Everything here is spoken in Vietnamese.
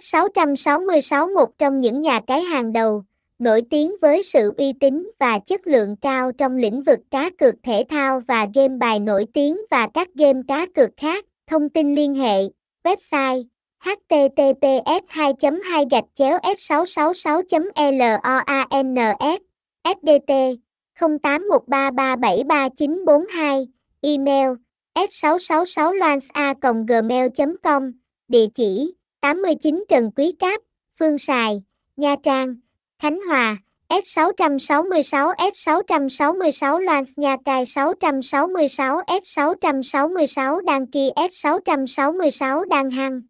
S666 một trong những nhà cái hàng đầu, nổi tiếng với sự uy tín và chất lượng cao trong lĩnh vực cá cược thể thao và game bài nổi tiếng và các game cá cược khác. Thông tin liên hệ, website https 2 2 gạch chéo s 666 loans sdt 0813373942 email s666loansa.gmail.com địa chỉ 89 Trần Quý Cáp, Phương Sài, Nha Trang, Khánh Hòa, S666 S666 Loan Nha Cai 666 S666 đăng Kỳ S666 đăng hăng